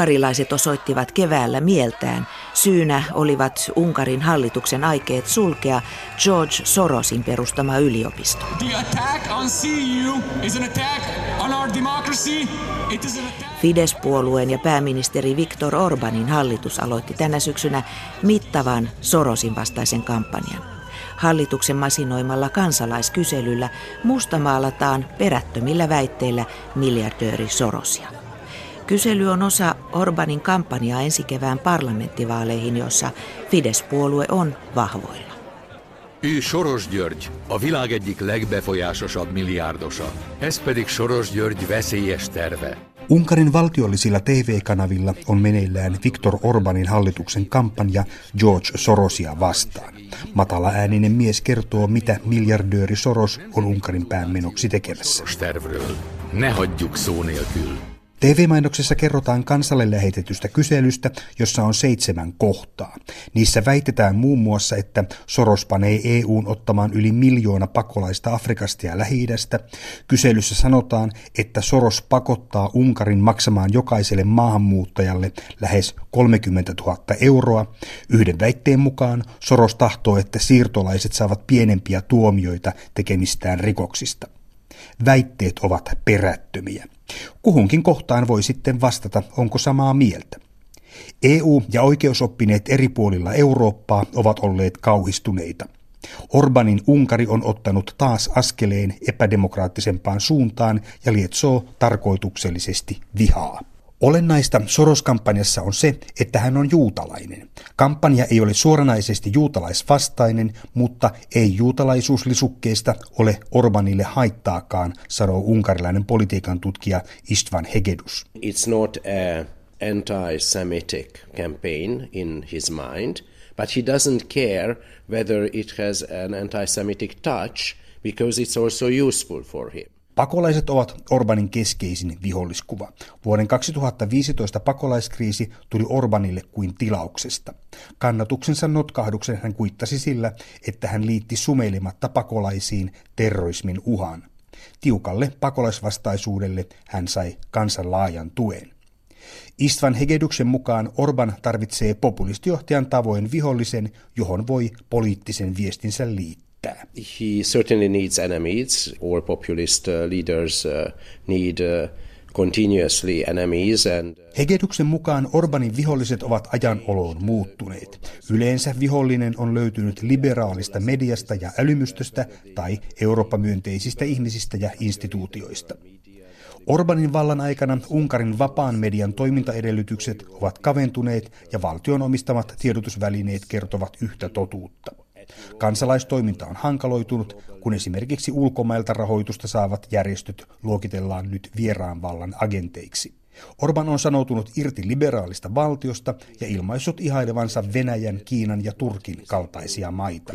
Unkarilaiset osoittivat keväällä mieltään. Syynä olivat Unkarin hallituksen aikeet sulkea George Sorosin perustama yliopisto. Fidesz-puolueen ja pääministeri Viktor Orbanin hallitus aloitti tänä syksynä mittavan Sorosin vastaisen kampanjan. Hallituksen masinoimalla kansalaiskyselyllä mustamaalataan perättömillä väitteillä miljardööri Sorosia. Kysely on osa Orbanin kampanjaa ensi kevään parlamenttivaaleihin, jossa Fidesz-puolue on vahvoilla. Ő Soros György, a világ egyik legbefolyásosabb milliárdosa. Ez pedig Soros György veszélyes terve. Unkarin valtiollisilla TV-kanavilla on meneillään Viktor Orbanin hallituksen kampanja George Sorosia vastaan. Matala ääninen mies kertoo, mitä miljardööri Soros on Unkarin päämenoksi tekemässä. Ne hagyjuk szó nélkül. TV-mainoksessa kerrotaan kansalle lähetetystä kyselystä, jossa on seitsemän kohtaa. Niissä väitetään muun muassa, että Soros panee EUn ottamaan yli miljoona pakolaista Afrikasta ja lähi. Kyselyssä sanotaan, että Soros pakottaa Unkarin maksamaan jokaiselle maahanmuuttajalle lähes 30 000 euroa. Yhden väitteen mukaan Soros tahtoo, että siirtolaiset saavat pienempiä tuomioita tekemistään rikoksista. Väitteet ovat perättömiä. Kuhunkin kohtaan voi sitten vastata, onko samaa mieltä. EU ja oikeusoppineet eri puolilla Eurooppaa ovat olleet kauhistuneita. Orbanin Unkari on ottanut taas askeleen epädemokraattisempaan suuntaan ja lietsoo tarkoituksellisesti vihaa. Olennaista Soros-kampanjassa on se, että hän on juutalainen. Kampanja ei ole suoranaisesti juutalaisvastainen, mutta ei juutalaisuuslisukkeesta ole Orbanille haittaakaan, sanoo unkarilainen politiikan tutkija Istvan Hegedus. It's not a anti-Semitic campaign in his mind, but he doesn't care whether it has an anti-Semitic touch because it's also useful for him. Pakolaiset ovat Orbanin keskeisin viholliskuva. Vuoden 2015 pakolaiskriisi tuli Orbanille kuin tilauksesta. Kannatuksensa notkahduksen hän kuittasi sillä, että hän liitti sumeilematta pakolaisiin terrorismin uhan. Tiukalle pakolaisvastaisuudelle hän sai kansan laajan tuen. Istvan Hegeduksen mukaan Orban tarvitsee populistijohtajan tavoin vihollisen, johon voi poliittisen viestinsä liittää riittää. He certainly needs enemies, or populist uh, leaders uh, need uh, continuously enemies and Hegeduksen mukaan Orbanin viholliset ovat ajan oloon muuttuneet. Yleensä vihollinen on löytynyt liberaalista mediasta ja älymystöstä tai Eurooppa-myönteisistä ihmisistä ja instituutioista. Orbanin vallan aikana Unkarin vapaan median toimintaedellytykset ovat kaventuneet ja valtion omistamat tiedotusvälineet kertovat yhtä totuutta. Kansalaistoiminta on hankaloitunut, kun esimerkiksi ulkomailta rahoitusta saavat järjestöt luokitellaan nyt vieraan vallan agenteiksi. Orban on sanoutunut irti liberaalista valtiosta ja ilmaissut ihailevansa Venäjän, Kiinan ja Turkin kaltaisia maita.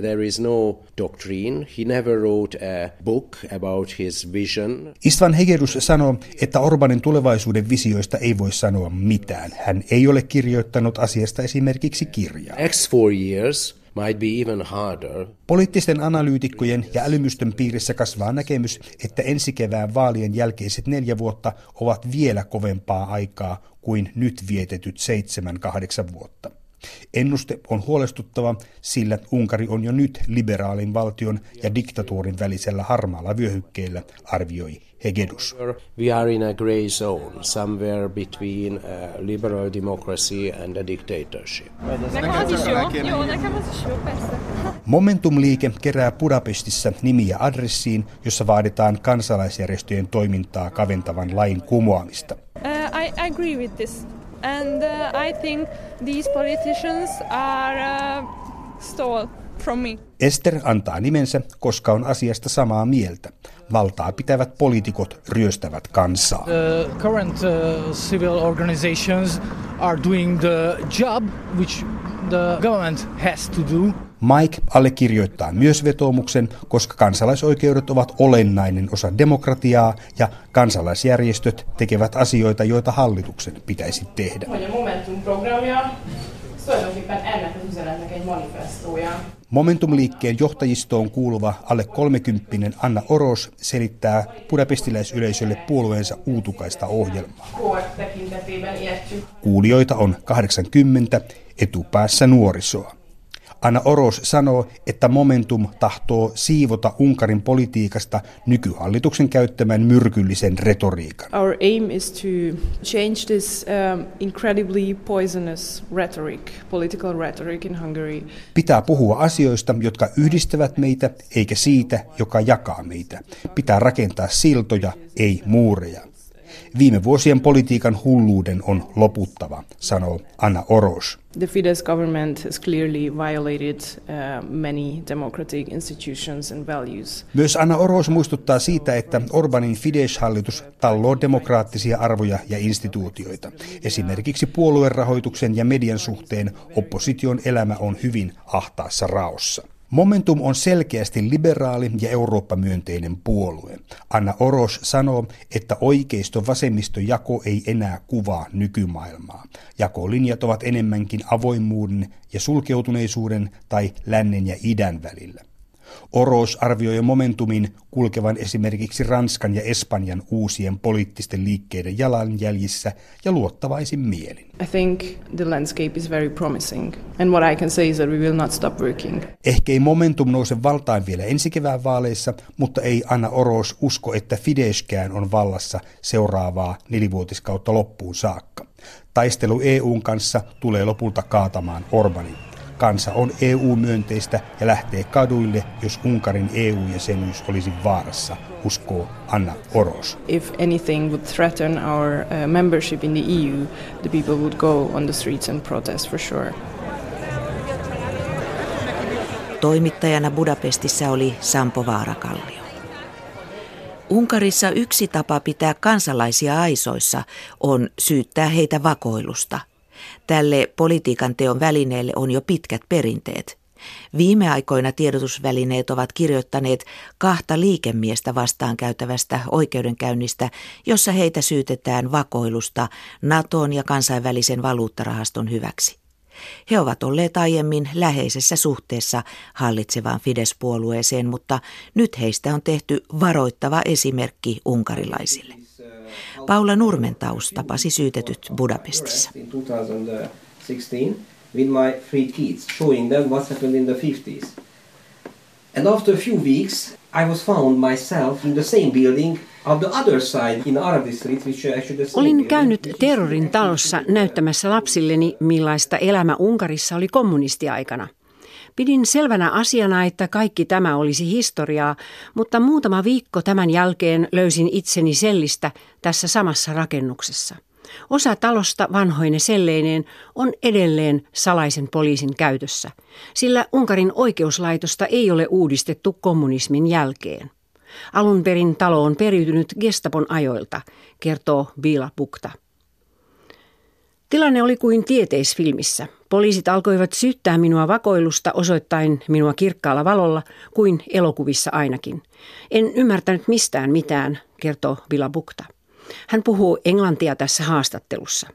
There is no doctrine. He never wrote a book about his vision. Istvan Hegedus sanoo, että Orbanin tulevaisuuden visioista ei voi sanoa mitään. Hän ei ole kirjoittanut asiasta esimerkiksi kirjaa. Next four years might be even harder. Poliittisten analyytikkojen ja älymystön piirissä kasvaa näkemys, että ensi kevään vaalien jälkeiset neljä vuotta ovat vielä kovempaa aikaa kuin nyt vietetyt seitsemän kahdeksan vuotta. Ennuste on huolestuttava, sillä Unkari on jo nyt liberaalin valtion ja diktatuurin välisellä harmaalla vyöhykkeellä, arvioi Hegedus. We are in a gray zone, somewhere between a liberal democracy and a dictatorship. Momentum-liike kerää Budapestissa nimiä adressiin, jossa vaaditaan kansalaisjärjestöjen toimintaa kaventavan lain kumoamista. Uh, I agree with this. And uh, I think these politicians are uh, stole from me. Esther antaa nimensä, koska on asiasta samaa mieltä. Valtaa pitävät poliitikot ryöstävät kansaa. The current uh, civil organizations are doing the job which the government has to do. Mike allekirjoittaa myös vetoomuksen, koska kansalaisoikeudet ovat olennainen osa demokratiaa ja kansalaisjärjestöt tekevät asioita, joita hallituksen pitäisi tehdä. Momentum-liikkeen johtajistoon kuuluva alle 30 Anna Oros selittää budapestiläisyleisölle puolueensa uutukaista ohjelmaa. Kuulijoita on 80, etupäässä nuorisoa. Anna Oros sanoo, että Momentum tahtoo siivota Unkarin politiikasta nykyhallituksen käyttämän myrkyllisen retoriikan. Our aim is to change this um, incredibly poisonous rhetoric, political rhetoric in Hungary. Pitää puhua asioista, jotka yhdistävät meitä, eikä siitä, joka jakaa meitä. Pitää rakentaa siltoja, ei muureja. Viime vuosien politiikan hulluuden on loputtava, sanoo Anna Oros. The Fidesz government has clearly violated uh, many democratic institutions and values. Myös Anna Oros muistuttaa siitä, että Orbanin Fidesz-hallitus talloo demokraattisia arvoja ja instituutioita. Esimerkiksi puoluerahoituksen ja median suhteen opposition elämä on hyvin ahtaassa raossa. Momentum on selkeästi liberaali ja Eurooppa-myönteinen puolue. Anna Oros sanoo, että oikeisto-vasemmisto jako ei enää kuvaa nykymaailmaa. Jakolinjat ovat enemmänkin avoimuuden ja sulkeutuneisuuden tai lännen ja idän välillä. Oros arvioi momentumin kulkevan esimerkiksi Ranskan ja Espanjan uusien poliittisten liikkeiden jalanjäljissä ja luottavaisin mielin. I think the landscape is very promising and what I can say is that we will not stop working. Ehkä ei momentum nouse valtaan vielä ensi kevään vaaleissa, mutta ei Anna Oros usko, että Fideszkään on vallassa seuraavaa nelivuotiskautta loppuun saakka. Taistelu EUn kanssa tulee lopulta kaatamaan Orbanin. Kansa on EU-myönteistä ja lähtee kaduille, jos Unkarin EU-jäsenyys olisi vaarassa, uskoo Anna Oros. If anything would threaten our uh, membership in the EU, the people would go on the streets and protest for sure. Toimittajana Budapestissa oli Sampo Vaarakallio. Unkarissa yksi tapa pitää kansalaisia aisoissa on syyttää heitä vakoilusta – Tälle politiikan teon välineelle on jo pitkät perinteet. Viime aikoina tiedotusvälineet ovat kirjoittaneet kahta liikemiestä vastaan käytävästä oikeudenkäynnistä, jossa heitä syytetään vakoilusta Naton ja kansainvälisen valuuttarahaston hyväksi. He ovat olleet aiemmin läheisessä suhteessa hallitsevaan Fidesz-puolueeseen, mutta nyt heistä on tehty varoittava esimerkki unkarilaisille. Paula Nurmentaus tapasi syytetyt Budapestissa. with my three kids, showing them what happened in the 50s. And after a few weeks, I was found myself in the same building Olin käynyt terrorin talossa näyttämässä lapsilleni, millaista elämä Unkarissa oli kommunistiaikana. Pidin selvänä asiana, että kaikki tämä olisi historiaa, mutta muutama viikko tämän jälkeen löysin itseni sellistä tässä samassa rakennuksessa. Osa talosta vanhoine selleineen on edelleen salaisen poliisin käytössä, sillä Unkarin oikeuslaitosta ei ole uudistettu kommunismin jälkeen. Alun perin talo on periytynyt Gestapon ajoilta, kertoo Bila Bukta. Tilanne oli kuin tieteisfilmissä. Poliisit alkoivat syyttää minua vakoilusta osoittain minua kirkkaalla valolla, kuin elokuvissa ainakin. En ymmärtänyt mistään mitään, kertoo Vila Bukta. Hän puhuu englantia tässä haastattelussa.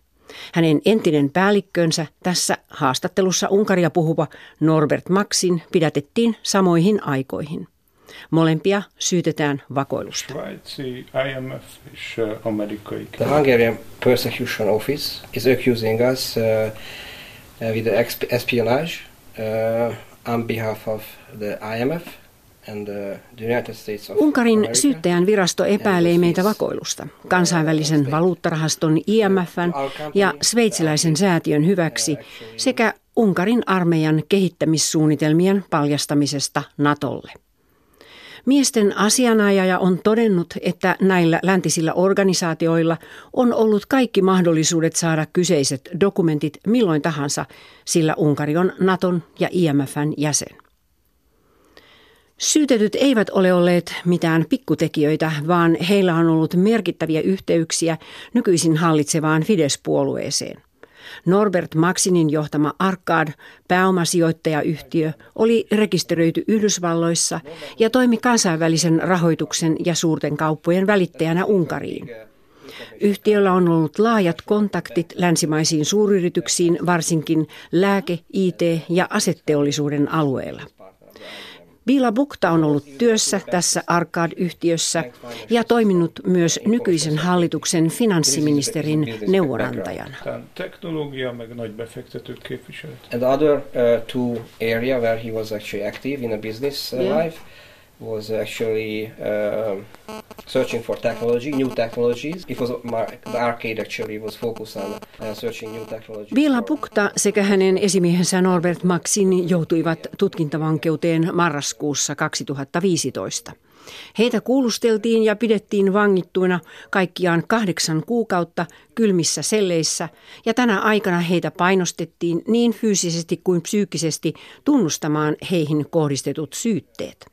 Hänen entinen päällikkönsä tässä haastattelussa Unkaria puhuva Norbert Maxin pidätettiin samoihin aikoihin. Molempia syytetään vakoilusta. The Hungarian Persecution Office is accusing us uh, uh with espionage uh, on behalf of the IMF Unkarin syyttäjän virasto epäilee meitä vakoilusta kansainvälisen valuuttarahaston IMFn ja sveitsiläisen säätiön hyväksi sekä Unkarin armeijan kehittämissuunnitelmien paljastamisesta Natolle. Miesten asianajaja on todennut, että näillä läntisillä organisaatioilla on ollut kaikki mahdollisuudet saada kyseiset dokumentit milloin tahansa, sillä Unkari on Naton ja IMFn jäsen. Syytetyt eivät ole olleet mitään pikkutekijöitä, vaan heillä on ollut merkittäviä yhteyksiä nykyisin hallitsevaan Fidesz-puolueeseen. Norbert Maxinin johtama Arcad pääomasijoittajayhtiö oli rekisteröity Yhdysvalloissa ja toimi kansainvälisen rahoituksen ja suurten kauppojen välittäjänä Unkariin. Yhtiöllä on ollut laajat kontaktit länsimaisiin suuryrityksiin, varsinkin lääke-, IT- ja asetteollisuuden alueella. Biila Bukta on ollut työssä tässä Arcad-yhtiössä ja toiminut myös nykyisen hallituksen finanssiministerin neuvonantajana. And the other uh, two area where he was actually active in a business uh, life was actually uh, searching for technology, new technologies. It was the arcade actually was focused on uh, searching new technologies. Vila Pukta sekä hänen esimiehensä Norbert Maxin joutuivat tutkintavankeuteen marraskuussa 2015. Heitä kuulusteltiin ja pidettiin vangittuina kaikkiaan kahdeksan kuukautta kylmissä selleissä, ja tänä aikana heitä painostettiin niin fyysisesti kuin psyykkisesti tunnustamaan heihin kohdistetut syytteet.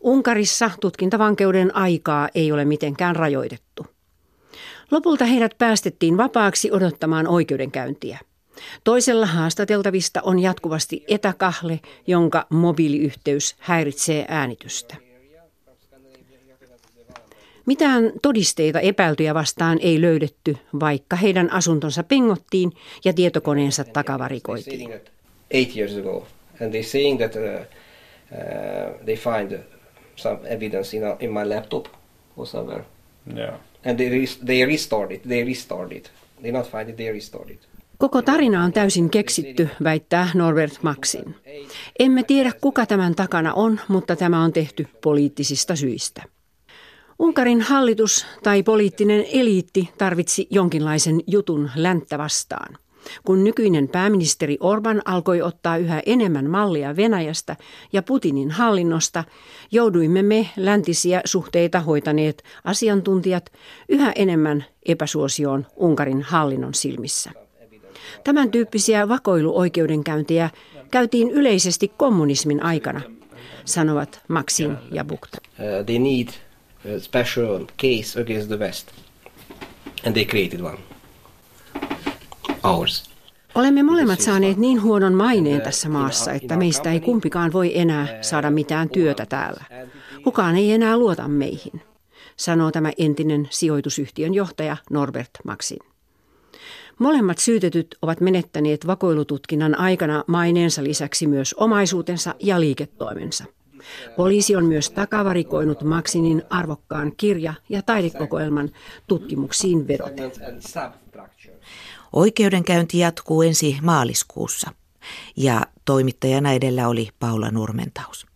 Unkarissa tutkintavankeuden aikaa ei ole mitenkään rajoitettu. Lopulta heidät päästettiin vapaaksi odottamaan oikeudenkäyntiä. Toisella haastateltavista on jatkuvasti etäkahle, jonka mobiiliyhteys häiritsee äänitystä. Mitään todisteita epäiltyjä vastaan ei löydetty, vaikka heidän asuntonsa pengottiin ja tietokoneensa takavarikoitiin. Eight years ago, and they're saying that uh, uh, they find some evidence in, a, in my laptop or somewhere. Yeah. And they, res- they restored it. They restored it. They not find it, they restored it. Koko tarina on täysin keksitty, väittää Norbert Maxin. Emme tiedä, kuka tämän takana on, mutta tämä on tehty poliittisista syistä. Unkarin hallitus tai poliittinen eliitti tarvitsi jonkinlaisen jutun länttä vastaan. Kun nykyinen pääministeri Orban alkoi ottaa yhä enemmän mallia Venäjästä ja Putinin hallinnosta, jouduimme me läntisiä suhteita hoitaneet asiantuntijat yhä enemmän epäsuosioon Unkarin hallinnon silmissä. Tämän tyyppisiä vakoiluoikeudenkäyntejä käytiin yleisesti kommunismin aikana, sanovat Maxim ja Bukta. Uh, they need a special case against the West. And they created one ours. Olemme molemmat saaneet niin huonon maineen tässä maassa, että meistä ei kumpikaan voi enää saada mitään työtä täällä. Kukaan ei enää luota meihin, sanoo tämä entinen sijoitusyhtiön johtaja Norbert Maxin. Molemmat syytetyt ovat menettäneet vakoilututkinnan aikana maineensa lisäksi myös omaisuutensa ja liiketoimensa. Poliisi on myös takavarikoinut Maxinin arvokkaan kirja- ja taidekokoelman tutkimuksiin vedoten. Oikeudenkäynti jatkuu ensi maaliskuussa ja toimittajana edellä oli Paula Nurmentaus.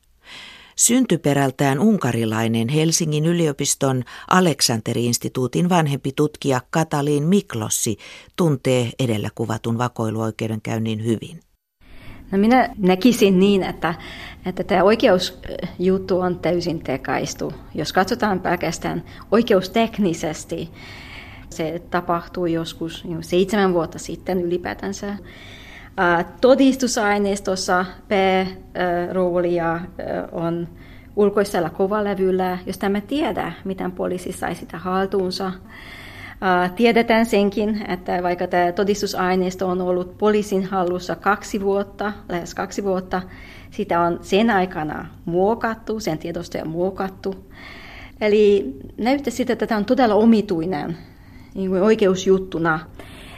Syntyperältään unkarilainen Helsingin yliopiston Aleksanteri-instituutin vanhempi tutkija Katalin Miklossi tuntee edellä kuvatun vakoiluoikeudenkäynnin hyvin. No minä näkisin niin, että, että tämä oikeusjuttu on täysin tekaistu. Jos katsotaan pelkästään oikeusteknisesti, se tapahtui joskus jo seitsemän vuotta sitten ylipäätänsä. Todistusaineistossa P-roolia on ulkoisella kovalevyllä, josta me tiedä, miten poliisi sai sitä haltuunsa. Tiedetään senkin, että vaikka tämä todistusaineisto on ollut poliisin hallussa kaksi vuotta, lähes kaksi vuotta, sitä on sen aikana muokattu, sen tiedostoja muokattu. Eli näyttää siltä, että tämä on todella omituinen niin kuin oikeusjuttuna.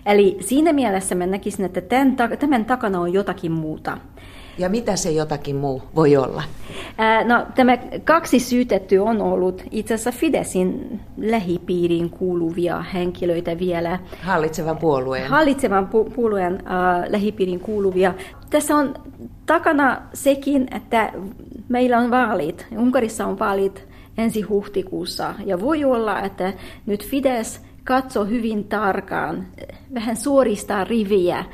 Eli siinä mielessä mä näkisin, että tämän, tämän takana on jotakin muuta. Ja mitä se jotakin muu voi olla? No, tämä kaksi syytetty on ollut itse asiassa Fidesin lähipiiriin kuuluvia henkilöitä vielä. Hallitsevan puolueen. Hallitsevan pu- puolueen uh, lähipiiriin kuuluvia. Tässä on takana sekin, että meillä on vaalit. Unkarissa on vaalit ensi huhtikuussa. Ja voi olla, että nyt Fides katso hyvin tarkkaan, vähän suoristaa riviä,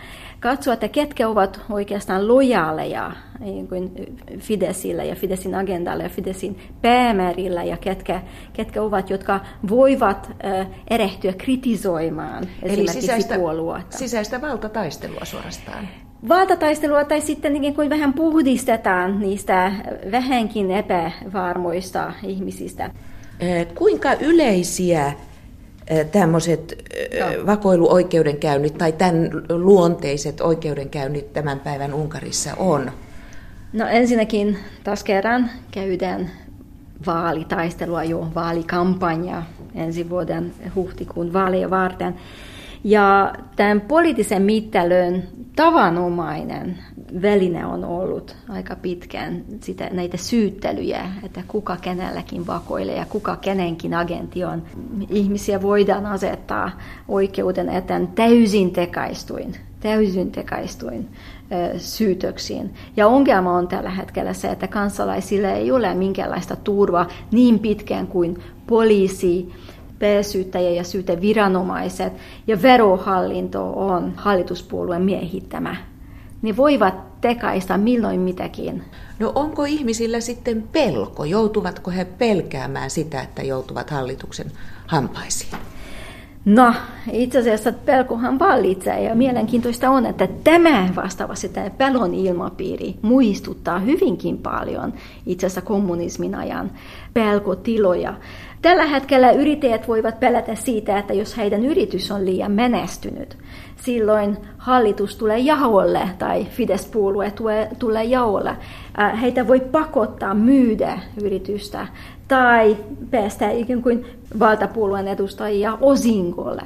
katsoa, että ketkä ovat oikeastaan lojaaleja niin kuin Fidesillä ja Fidesin agendalla ja Fidesin päämäärillä ja ketkä, ketkä ovat, jotka voivat äh, erehtyä kritisoimaan Eli sisäistä, puolueita. sisäistä valtataistelua suorastaan. Valtataistelua tai sitten niin kuin vähän puhdistetaan niistä vähänkin epävarmoista ihmisistä. Kuinka yleisiä tämmöiset vakoiluoikeudenkäynnit tai tämän luonteiset oikeudenkäynnit tämän päivän Unkarissa on? No ensinnäkin taas kerran käydään vaalitaistelua jo, vaalikampanja ensi vuoden huhtikuun vaaleja varten. Ja tämän poliittisen mittelön tavanomainen väline on ollut aika pitkään sitä, näitä syyttelyjä, että kuka kenelläkin vakoilee ja kuka kenenkin agentti on. Ihmisiä voidaan asettaa oikeuden eteen täysin tekaistuin, täysin tekaistuin syytöksiin. Ja ongelma on tällä hetkellä se, että kansalaisille ei ole minkäänlaista turvaa niin pitkään kuin poliisi, pääsyyttäjä ja syyteviranomaiset ja verohallinto on hallituspuolueen miehittämä. Ne voivat tekaista milloin mitäkin. No onko ihmisillä sitten pelko? Joutuvatko he pelkäämään sitä, että joutuvat hallituksen hampaisiin? No, itse asiassa pelkohan vallitsee ja mielenkiintoista on, että tämä vastaavasti tämä pelon ilmapiiri muistuttaa hyvinkin paljon itse asiassa kommunismin ajan pelkotiloja. Tällä hetkellä yrittäjät voivat pelätä siitä, että jos heidän yritys on liian menestynyt, silloin hallitus tulee jaolle tai Fidesz-puolue tulee jaolle. Äh, heitä voi pakottaa myydä yritystä tai päästä ikään kuin valtapuolueen edustajia osingolle.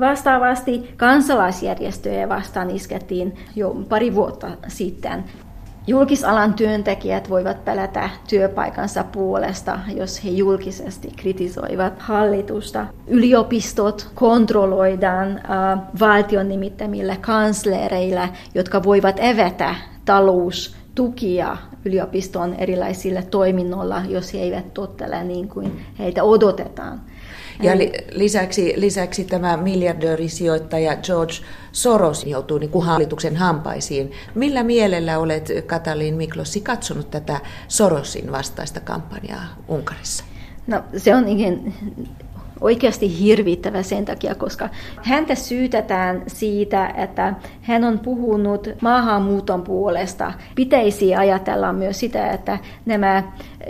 Vastaavasti kansalaisjärjestöjä vastaan iskettiin jo pari vuotta sitten. Julkisalan työntekijät voivat pelätä työpaikansa puolesta, jos he julkisesti kritisoivat hallitusta. Yliopistot kontrolloidaan äh, valtion nimittämillä kanslereilla, jotka voivat evätä taloustukia yliopiston erilaisille toiminnoilla, jos he eivät tottele niin kuin heitä odotetaan. Ja li- lisäksi, lisäksi tämä miljardöörisijoittaja George Soros joutuu niin kuin hallituksen hampaisiin. Millä mielellä olet, Katalin Miklossi, katsonut tätä Sorosin vastaista kampanjaa Unkarissa? No se on niin oikeasti hirvittävä sen takia, koska häntä syytetään siitä, että hän on puhunut maahanmuuton puolesta. Pitäisi ajatella myös sitä, että nämä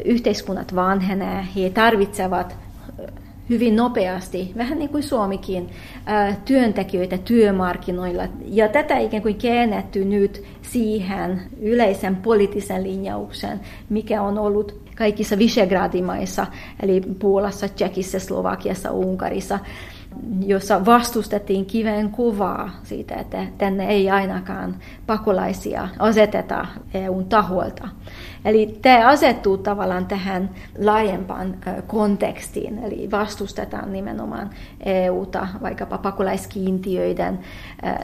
yhteiskunnat vanhenee, he tarvitsevat hyvin nopeasti, vähän niin kuin Suomikin, työntekijöitä työmarkkinoilla. Ja tätä ikään kuin käännetty nyt siihen yleisen poliittisen linjauksen, mikä on ollut kaikissa Visegradimaissa, eli Puolassa, Tsekissä, Slovakiassa, Unkarissa, jossa vastustettiin kiven kuvaa siitä, että tänne ei ainakaan pakolaisia aseteta EUn taholta. Eli tämä asettuu tavallaan tähän laajempaan kontekstiin, eli vastustetaan nimenomaan EUta vaikkapa pakolaiskiintiöiden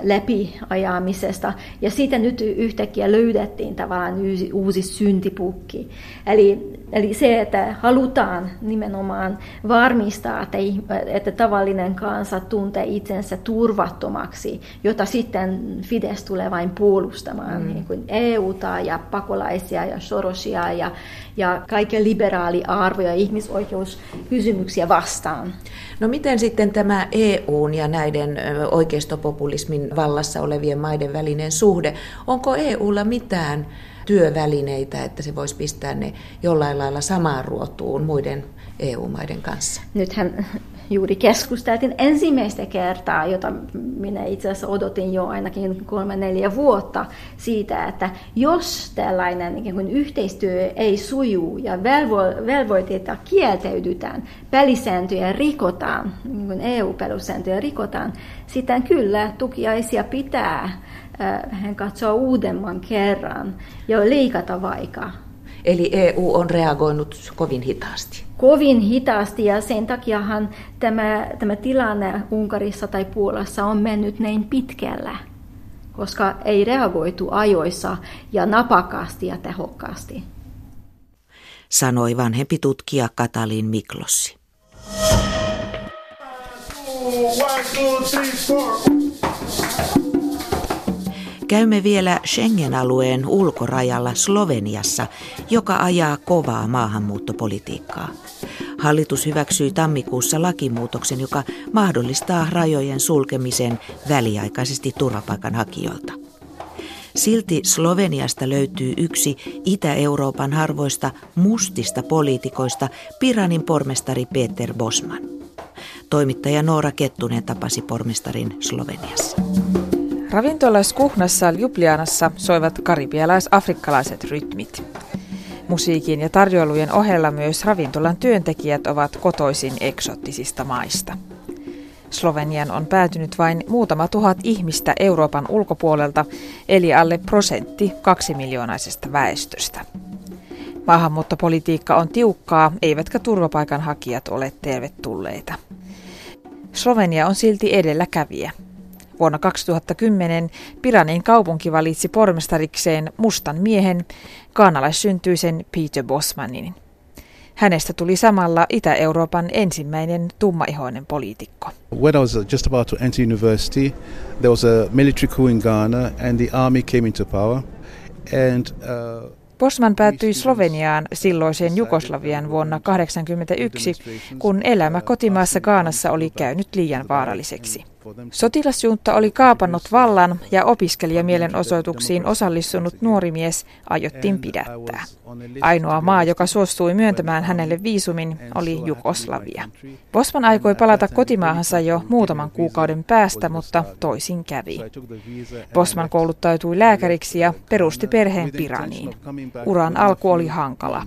läpiajamisesta. Ja siitä nyt yhtäkkiä löydettiin tavallaan uusi, uusi syntipukki. Eli, eli se, että halutaan nimenomaan varmistaa, että, että tavallinen kansa tuntee itsensä turvattomaksi, jota sitten Fidesz tulee vain puolustamaan mm. niin kuin EUta ja pakolaisia ja Sorosia ja, ja kaiken liberaaliarvoja ja ihmisoikeuskysymyksiä vastaan. No miten sitten tämä EUn ja näiden oikeistopopulismin vallassa olevien maiden välinen suhde? Onko EUlla mitään työvälineitä, että se voisi pistää ne jollain lailla samaan ruotuun muiden EU-maiden kanssa? Nythän juuri keskusteltiin ensimmäistä kertaa, jota minä itse asiassa odotin jo ainakin kolme-neljä vuotta siitä, että jos tällainen ikään kuin yhteistyö ei suju ja velvo- velvoitteita kieltäydytään, pelisääntöjä rikotaan, niin kuin EU-pelisääntöjä rikotaan, sitten kyllä tukiaisia pitää hän katsoo uudemman kerran ja liikata vaikka. Eli EU on reagoinut kovin hitaasti kovin hitaasti ja sen takiahan tämä, tämä tilanne Unkarissa tai Puolassa on mennyt näin pitkällä, koska ei reagoitu ajoissa ja napakasti ja tehokkaasti. Sanoi vanhempi tutkija Katalin Miklossi. One, two, three, Käymme vielä Schengen-alueen ulkorajalla Sloveniassa, joka ajaa kovaa maahanmuuttopolitiikkaa. Hallitus hyväksyi tammikuussa lakimuutoksen, joka mahdollistaa rajojen sulkemisen väliaikaisesti turvapaikanhakijoilta. Silti Sloveniasta löytyy yksi Itä-Euroopan harvoista mustista poliitikoista, Piranin pormestari Peter Bosman. Toimittaja Noora Kettunen tapasi pormestarin Sloveniassa. Ravintola Skuhnassa Ljubljanassa soivat karibialais-afrikkalaiset rytmit. Musiikin ja tarjoilujen ohella myös ravintolan työntekijät ovat kotoisin eksottisista maista. Slovenian on päätynyt vain muutama tuhat ihmistä Euroopan ulkopuolelta, eli alle prosentti kaksimiljoonaisesta väestöstä. Maahanmuuttopolitiikka on tiukkaa, eivätkä turvapaikanhakijat ole tervetulleita. Slovenia on silti edelläkävijä. Vuonna 2010 Piranin kaupunki valitsi pormestarikseen mustan miehen, kaanalaissyntyisen Peter Bosmanin. Hänestä tuli samalla Itä-Euroopan ensimmäinen tummaihoinen poliitikko. When I was just about to enter university, there was a military coup in Ghana and the army came into power. And, uh, Bosman päätyi Sloveniaan silloiseen Jugoslavian vuonna 1981, kun elämä kotimaassa Gaanassa oli käynyt liian vaaralliseksi. Sotilasjunta oli kaapannut vallan ja opiskelijamielenosoituksiin osallistunut nuori mies aiottiin pidättää. Ainoa maa, joka suostui myöntämään hänelle viisumin, oli Jugoslavia. Bosman aikoi palata kotimaahansa jo muutaman kuukauden päästä, mutta toisin kävi. Bosman kouluttautui lääkäriksi ja perusti perheen Piraniin. Uran alku oli hankala.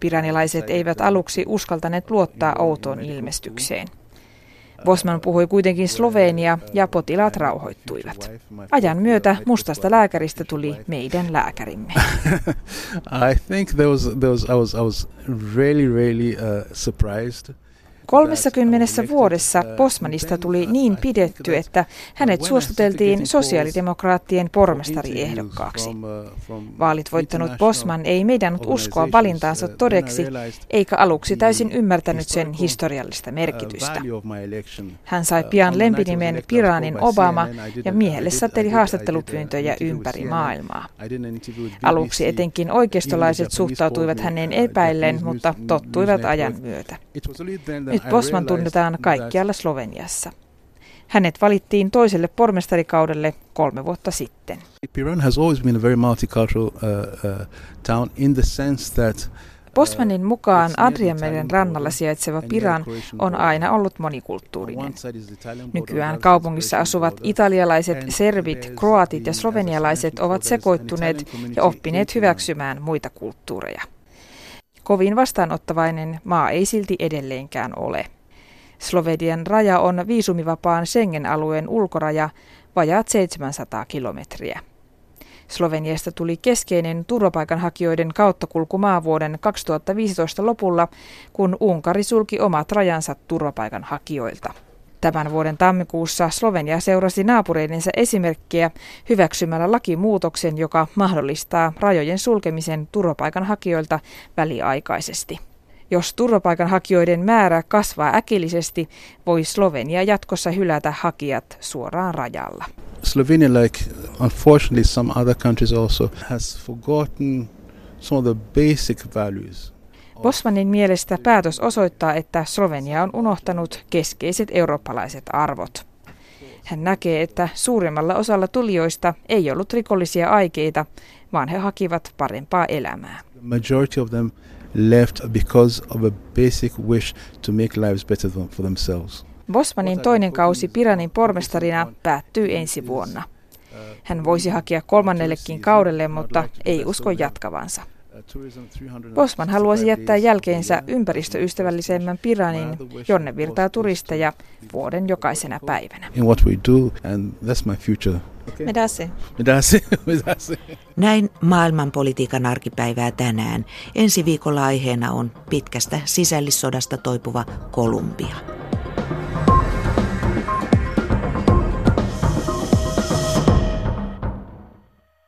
Piranilaiset eivät aluksi uskaltaneet luottaa outoon ilmestykseen. Bosman puhui kuitenkin Slovenia ja potilaat rauhoittuivat. Ajan myötä mustasta lääkäristä tuli meidän lääkärimme. I think there was, there was, I was, I was really, really uh, surprised 30 vuodessa Bosmanista tuli niin pidetty, että hänet suostuteltiin sosiaalidemokraattien pormestariehdokkaaksi. Vaalit voittanut Bosman ei meidän uskoa valintaansa todeksi, eikä aluksi täysin ymmärtänyt sen historiallista merkitystä. Hän sai pian lempinimen Piranin Obama ja miehelle sateli haastattelupyyntöjä ympäri maailmaa. Aluksi etenkin oikeistolaiset suhtautuivat häneen epäillen, mutta tottuivat ajan myötä. Nyt Bosman tunnetaan kaikkialla Sloveniassa. Hänet valittiin toiselle pormestarikaudelle kolme vuotta sitten. Piran has always been a very multicultural uh, uh, town in the sense that uh, Bosmanin mukaan Adrianmeren rannalla sijaitseva Piran on aina ollut monikulttuurinen. Nykyään kaupungissa asuvat italialaiset, serbit, kroatit ja slovenialaiset ovat sekoittuneet ja oppineet hyväksymään muita kulttuureja. Kovin vastaanottavainen maa ei silti edelleenkään ole. Slovenian raja on viisumivapaan Schengen-alueen ulkoraja vajaat 700 kilometriä. Sloveniasta tuli keskeinen turvapaikanhakijoiden kauttakulkumaa vuoden 2015 lopulla, kun Unkari sulki omat rajansa turvapaikanhakijoilta. Tämän vuoden tammikuussa Slovenia seurasi naapureidensa esimerkkiä hyväksymällä lakimuutoksen, joka mahdollistaa rajojen sulkemisen turvapaikanhakijoilta väliaikaisesti. Jos turvapaikanhakijoiden määrä kasvaa äkillisesti, voi Slovenia jatkossa hylätä hakijat suoraan rajalla. Slovenia, like unfortunately some other countries also, has forgotten some of the basic values Bosmanin mielestä päätös osoittaa, että Slovenia on unohtanut keskeiset eurooppalaiset arvot. Hän näkee, että suurimmalla osalla tulijoista ei ollut rikollisia aikeita, vaan he hakivat parempaa elämää. Majority of them left because of a basic wish to make lives better for themselves. Bosmanin toinen kausi Piranin pormestarina päättyy ensi vuonna. Hän voisi hakea kolmannellekin kaudelle, mutta ei usko jatkavansa. Bosman haluaisi jättää jälkeensä ympäristöystävällisemmän Piranin, jonne virtaa turisteja vuoden jokaisena päivänä. Näin maailmanpolitiikan arkipäivää tänään. Ensi viikolla aiheena on pitkästä sisällissodasta toipuva Kolumbia.